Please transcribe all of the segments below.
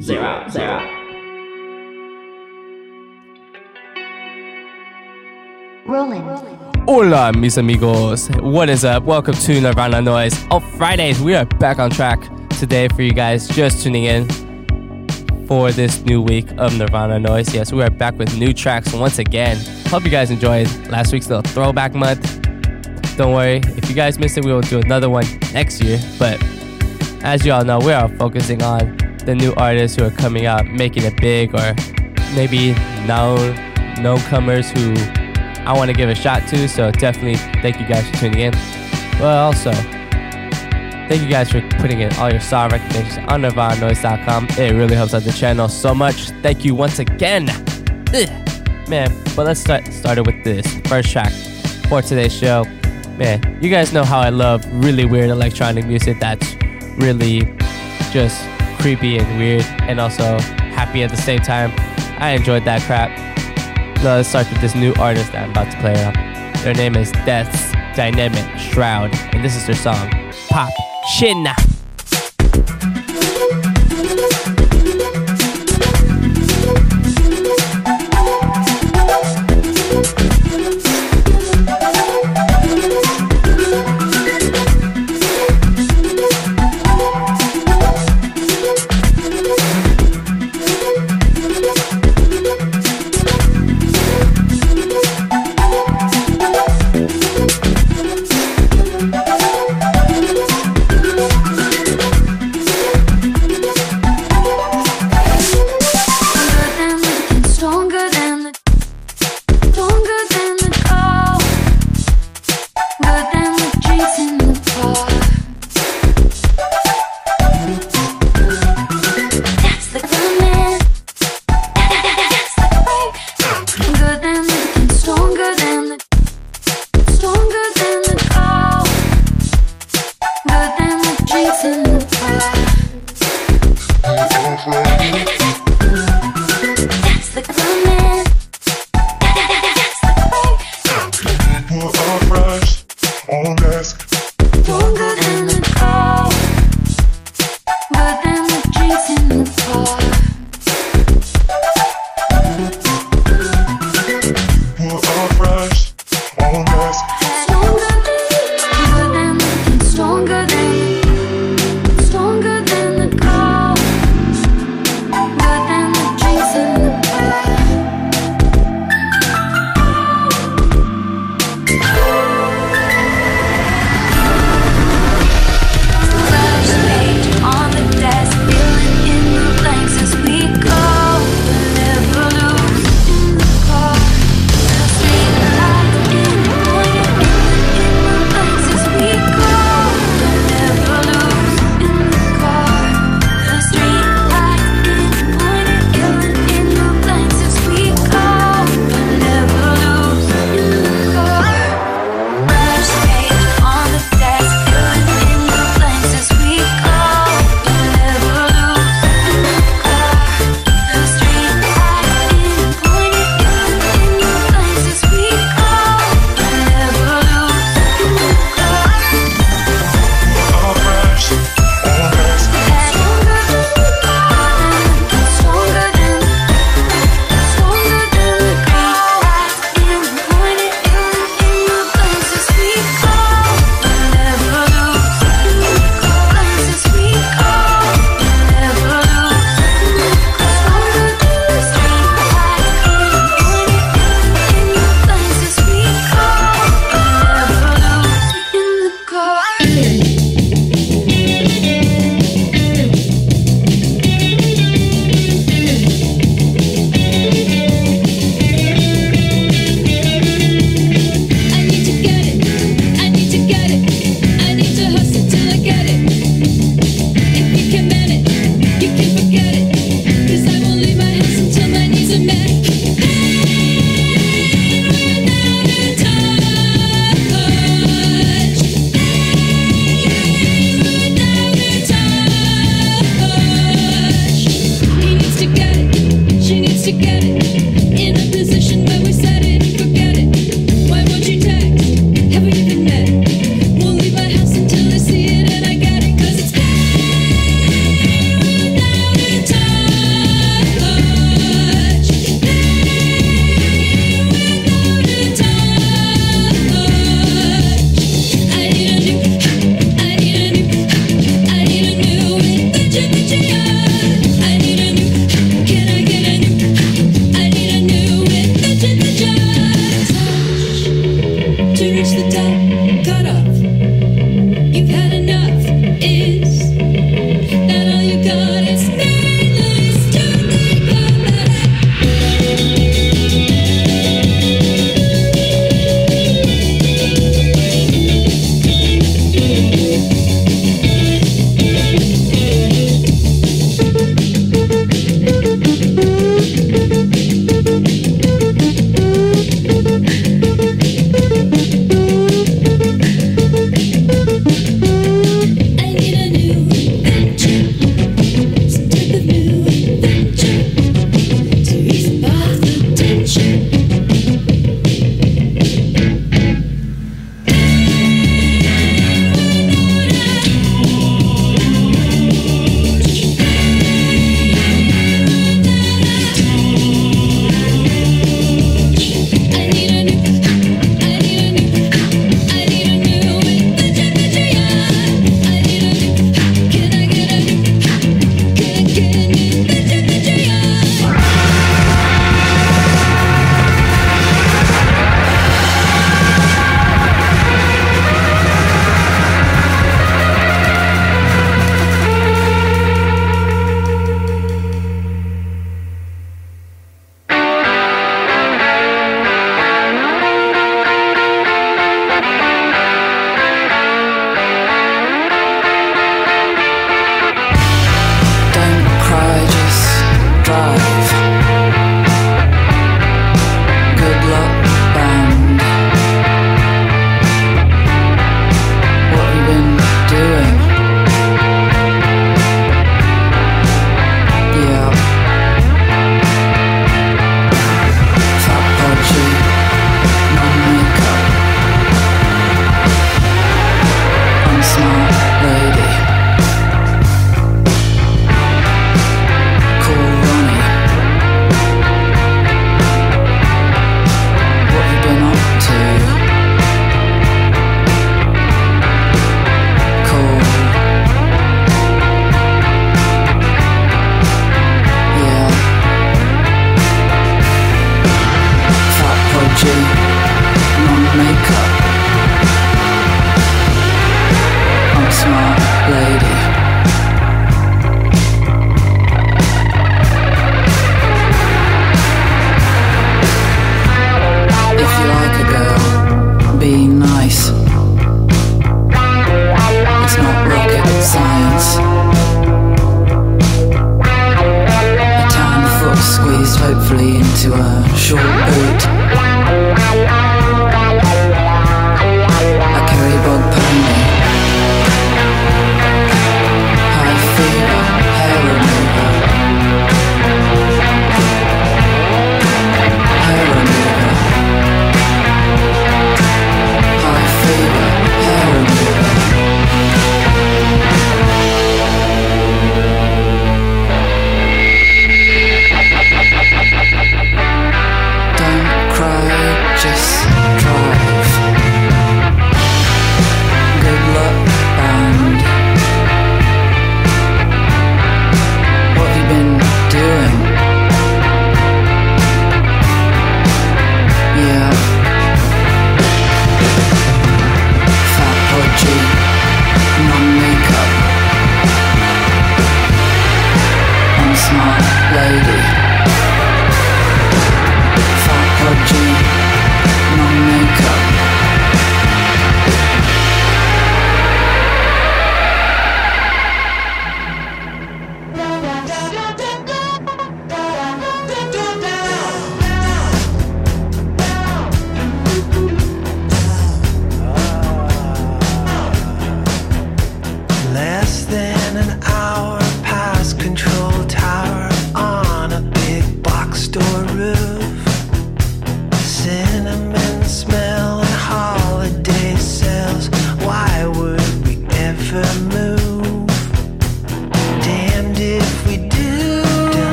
zero, zero. Rolling. Hola, mis amigos. What is up? Welcome to Nirvana Noise. Oh, Fridays, we are back on track today for you guys just tuning in for this new week of Nirvana Noise. Yes, we are back with new tracks once again. Hope you guys enjoyed last week's little throwback month. Don't worry, if you guys missed it, we will do another one next year. But as you all know, we are focusing on the new artists who are coming out, making it big, or maybe known newcomers who I want to give a shot to. So definitely thank you guys for tuning in. But also, thank you guys for putting in all your star recommendations on NirvanaNoise.com. It really helps out the channel so much. Thank you once again. Ugh. Man, but let's start started with this first track for today's show. Man, you guys know how I love really weird electronic music that's really just creepy and weird and also happy at the same time. I enjoyed that crap. Now let's start with this new artist that I'm about to play up. Their name is Death's Dynamic Shroud, and this is their song, Pop Chin.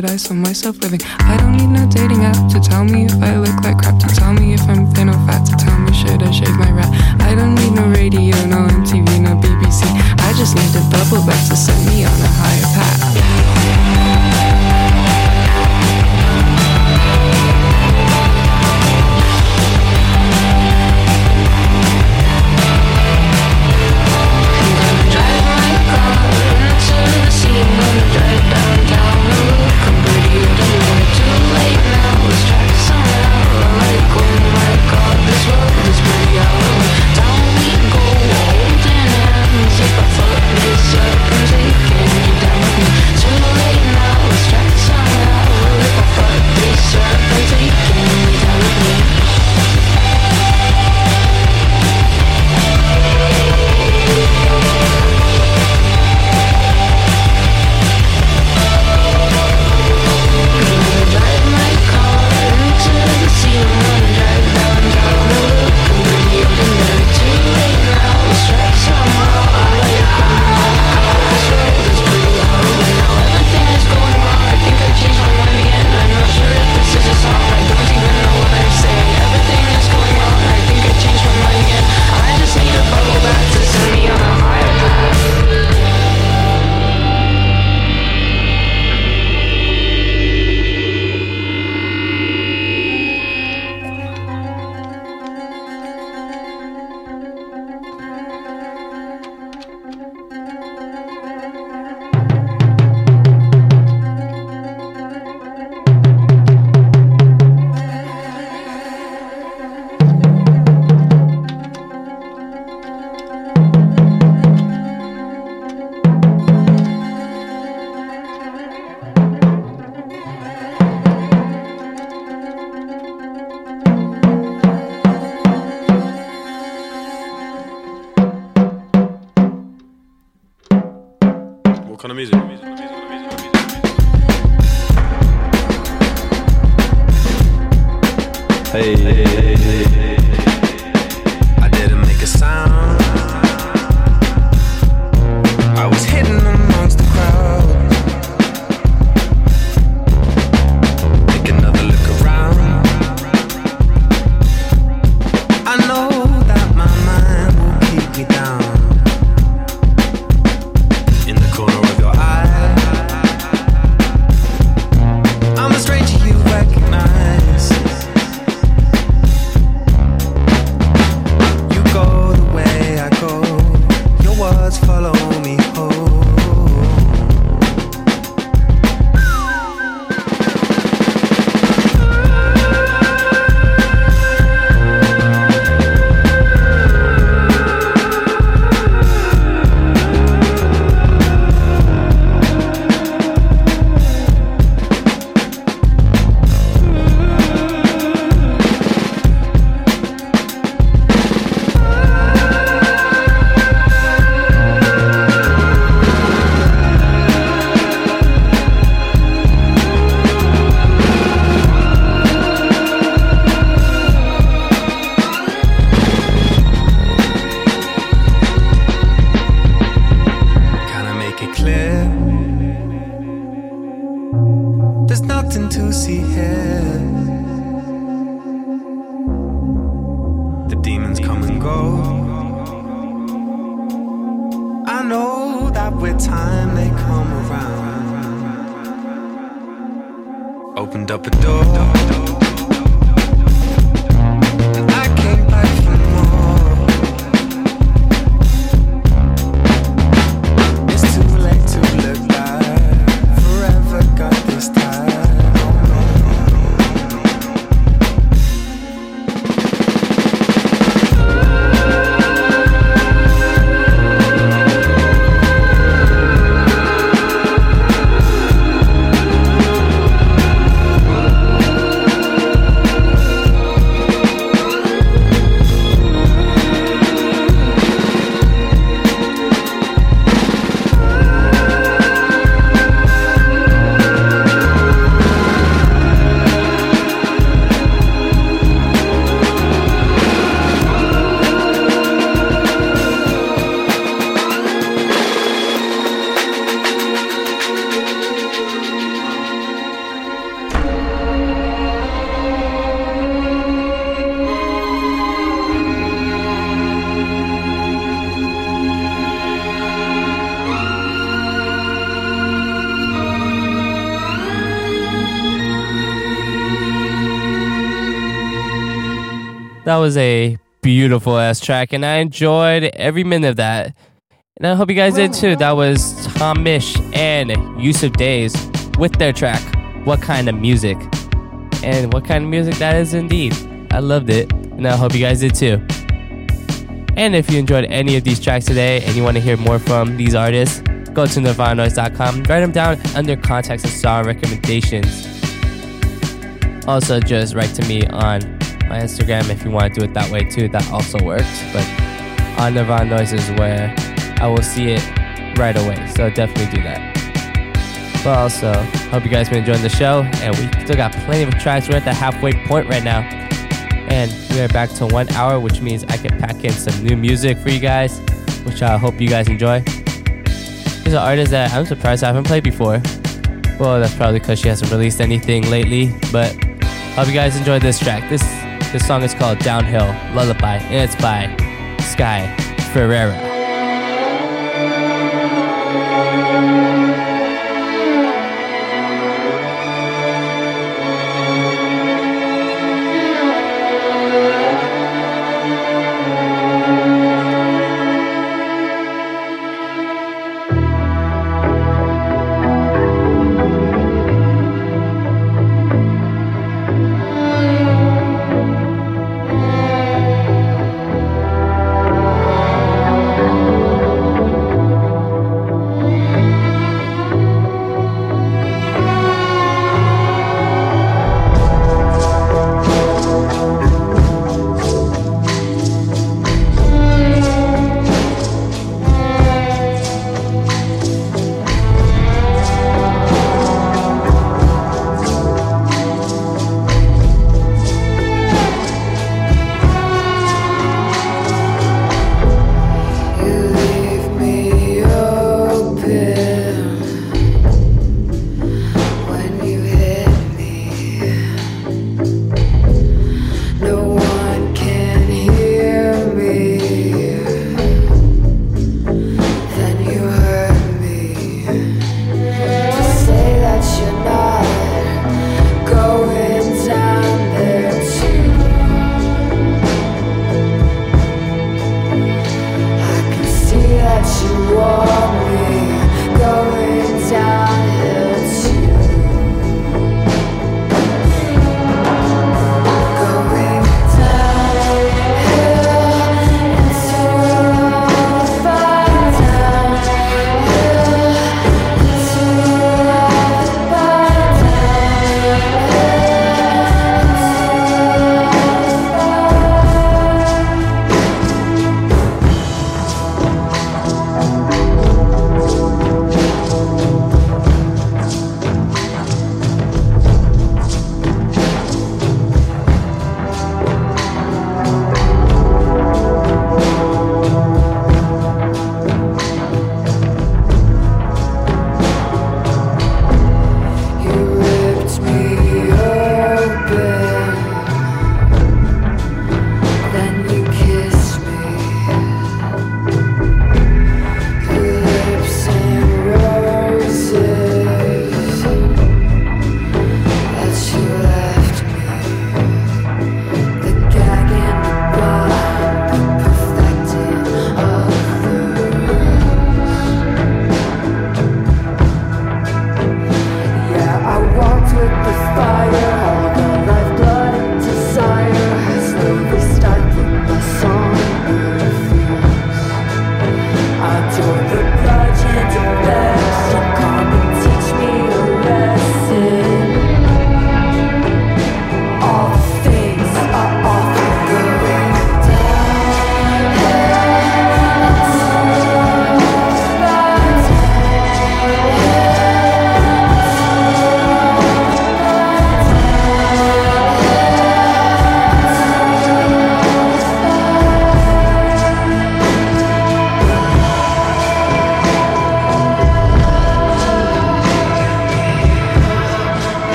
That I saw myself living. I don't need no dating app to tell me if I look like crap, to tell me if I'm thin or fat, to tell me should I shave my rat. I don't need no radio, no MTV, no BBC. I just need a bubble bath to set me on a higher path. That was a beautiful ass track, and I enjoyed every minute of that. And I hope you guys did too. That was Tom Misch and Yussef Dayes with their track, What Kind of Music? And what kind of music that is indeed. I loved it, and I hope you guys did too. And if you enjoyed any of these tracks today and you want to hear more from these artists, go to nirvananoise.com, write them down under contacts and star recommendations. Also, just write to me on my Instagram if you want to do it that way too. That also works. But on Nirvana Noise is where I will see it right away. So definitely do that. But also, hope you guys been enjoying the show. And we still got plenty of tracks. We're at the halfway point right now. And we are back to one hour, which means I can pack in some new music for you guys, which I hope you guys enjoy. She's an artist that I'm surprised I haven't played before. Well, that's probably because she hasn't released anything lately, but hope you guys enjoyed this track. This this song is called Downhill Lullaby, and it's by Sky Ferreira.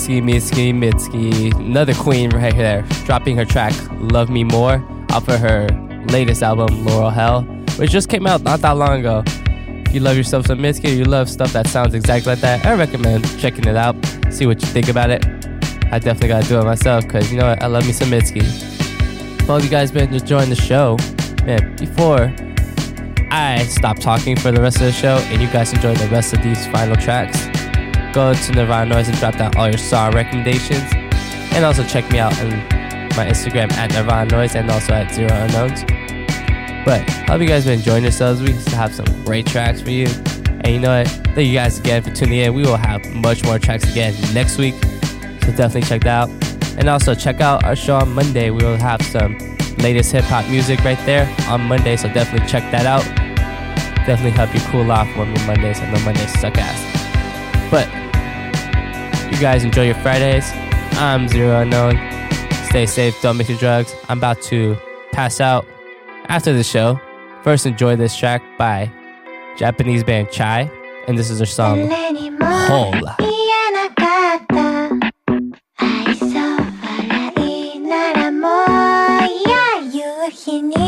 Mitski, Mitski, Mitski. Another queen right there. Dropping her track, Love Me More, off of her latest album, Laurel Hell, which just came out not that long ago. If you love yourself some Mitski, you love stuff that sounds exactly like that, I recommend checking it out. See what you think about it. I definitely gotta do it myself, because you know what? I love me some Mitski. Well, you guys been enjoying the show. Man, before I stop talking for the rest of the show and you guys enjoy the rest of these final tracks, go to Nirvana Noize and drop down all your song recommendations. And also check me out on my Instagram at Nirvana Noize and also at Zero Unknowns. But I hope you guys been enjoying yourselves. We still have some great tracks for you. And you know what? Thank you guys again for tuning in. We will have much more tracks again next week. So definitely check that out. And also check out our show on Monday. We will have some latest hip hop music right there on Monday. So definitely check that out. Definitely help you cool off on your Mondays. I know Mondays suck ass. But you guys enjoy your Fridays. I'm Zero Unknown. Stay safe. Don't mix your drugs. I'm about to pass out after the show. First, enjoy this track by Japanese band Chai, and this is their song WHOLE. You?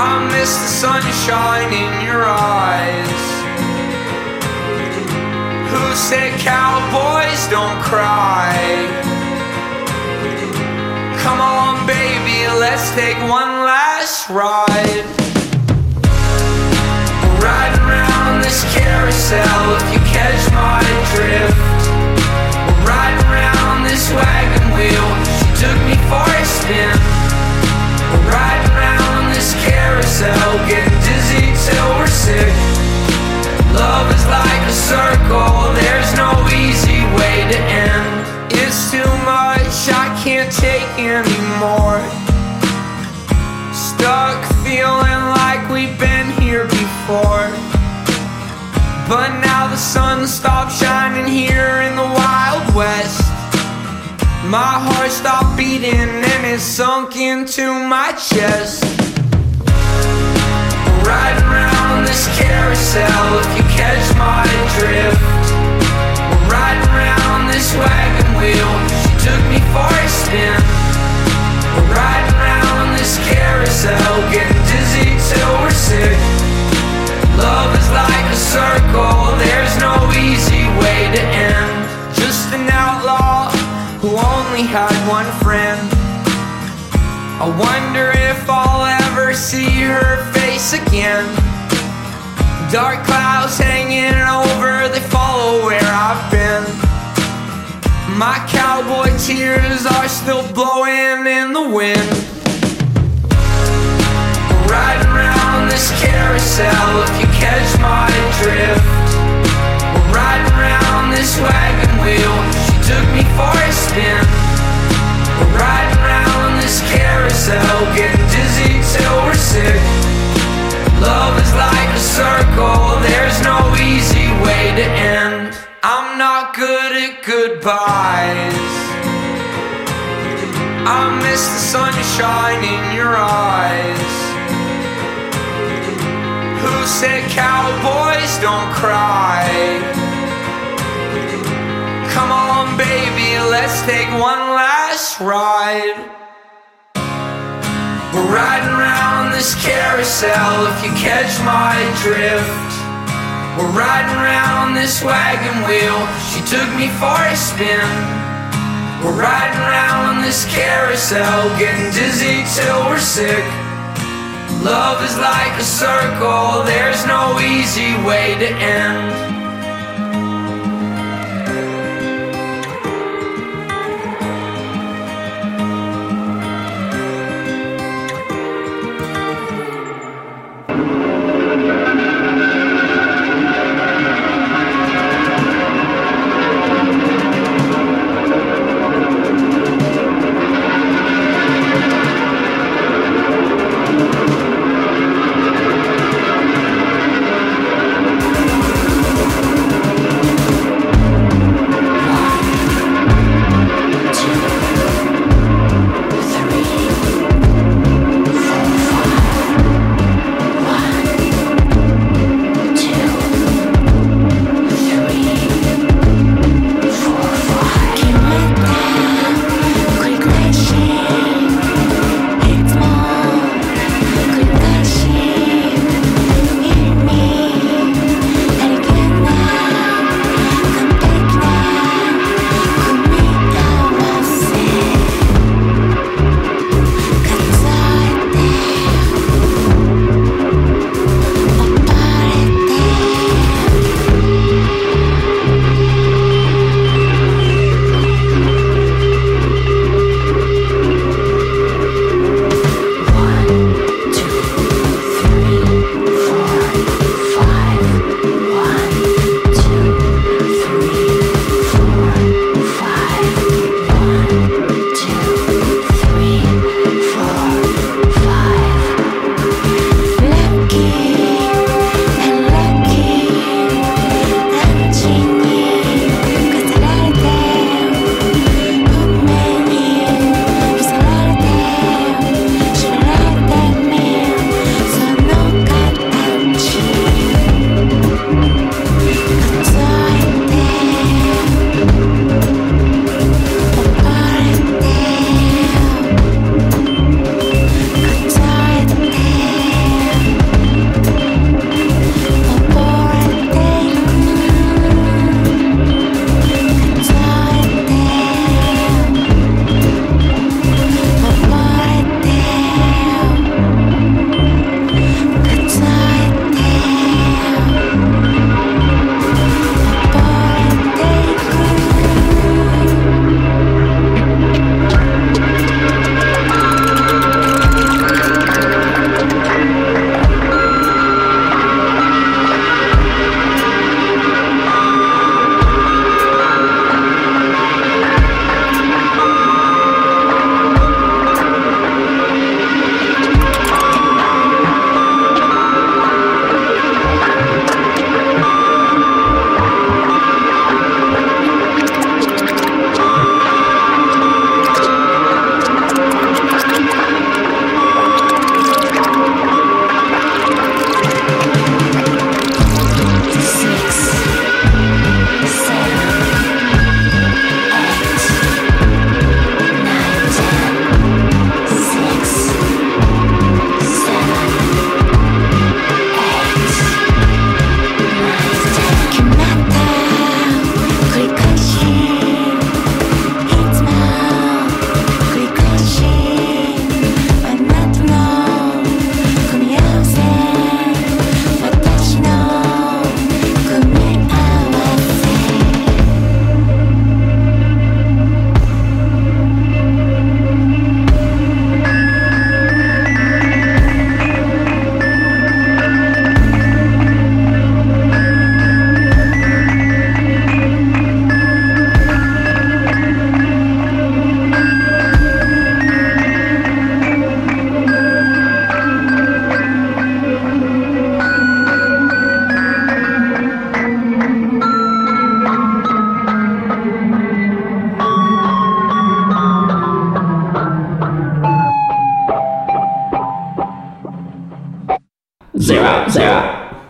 I miss the sunshine in your eyes. Who said cowboys don't cry? Come on, baby, let's take one last ride. We ride around this carousel if you catch my drift. We're riding around this wagon wheel, she took me for a spin. Riding around this carousel, getting dizzy till we're sick. Love is like a circle, there's no easy way to end. It's too much, I can't take anymore. Stuck feeling like we've been here before. But now the sun stopped shining here in the wild west. My heart stopped beating and it sunk into my chest. Riding around this carousel, if you catch my drift. We're riding around this wagon wheel. She took me for a spin. We're riding around this carousel, getting dizzy till we're sick. Love is like a circle, there's no easy way to end. Just an outlaw who only had one friend. I wonder if I'll ever see her face again. Dark clouds hanging over, they follow where I've been. My cowboy tears are still blowing in the wind. Riding around this carousel, if you catch my drift. We're riding around this wagon wheel. She took me for a spin. We're riding around this carousel, getting dizzy till we're sick. Love is like a circle, there's no easy way to end. I'm not good at goodbyes. I miss the sunshine in your eyes. Who said cowboys don't cry? Come on, baby, let's take one last ride. We're riding around this carousel if you catch my drift. We're riding around this wagon wheel. She took me for a spin. We're riding around this carousel, getting dizzy till we're sick. Love is like a circle, there's no easy way to end.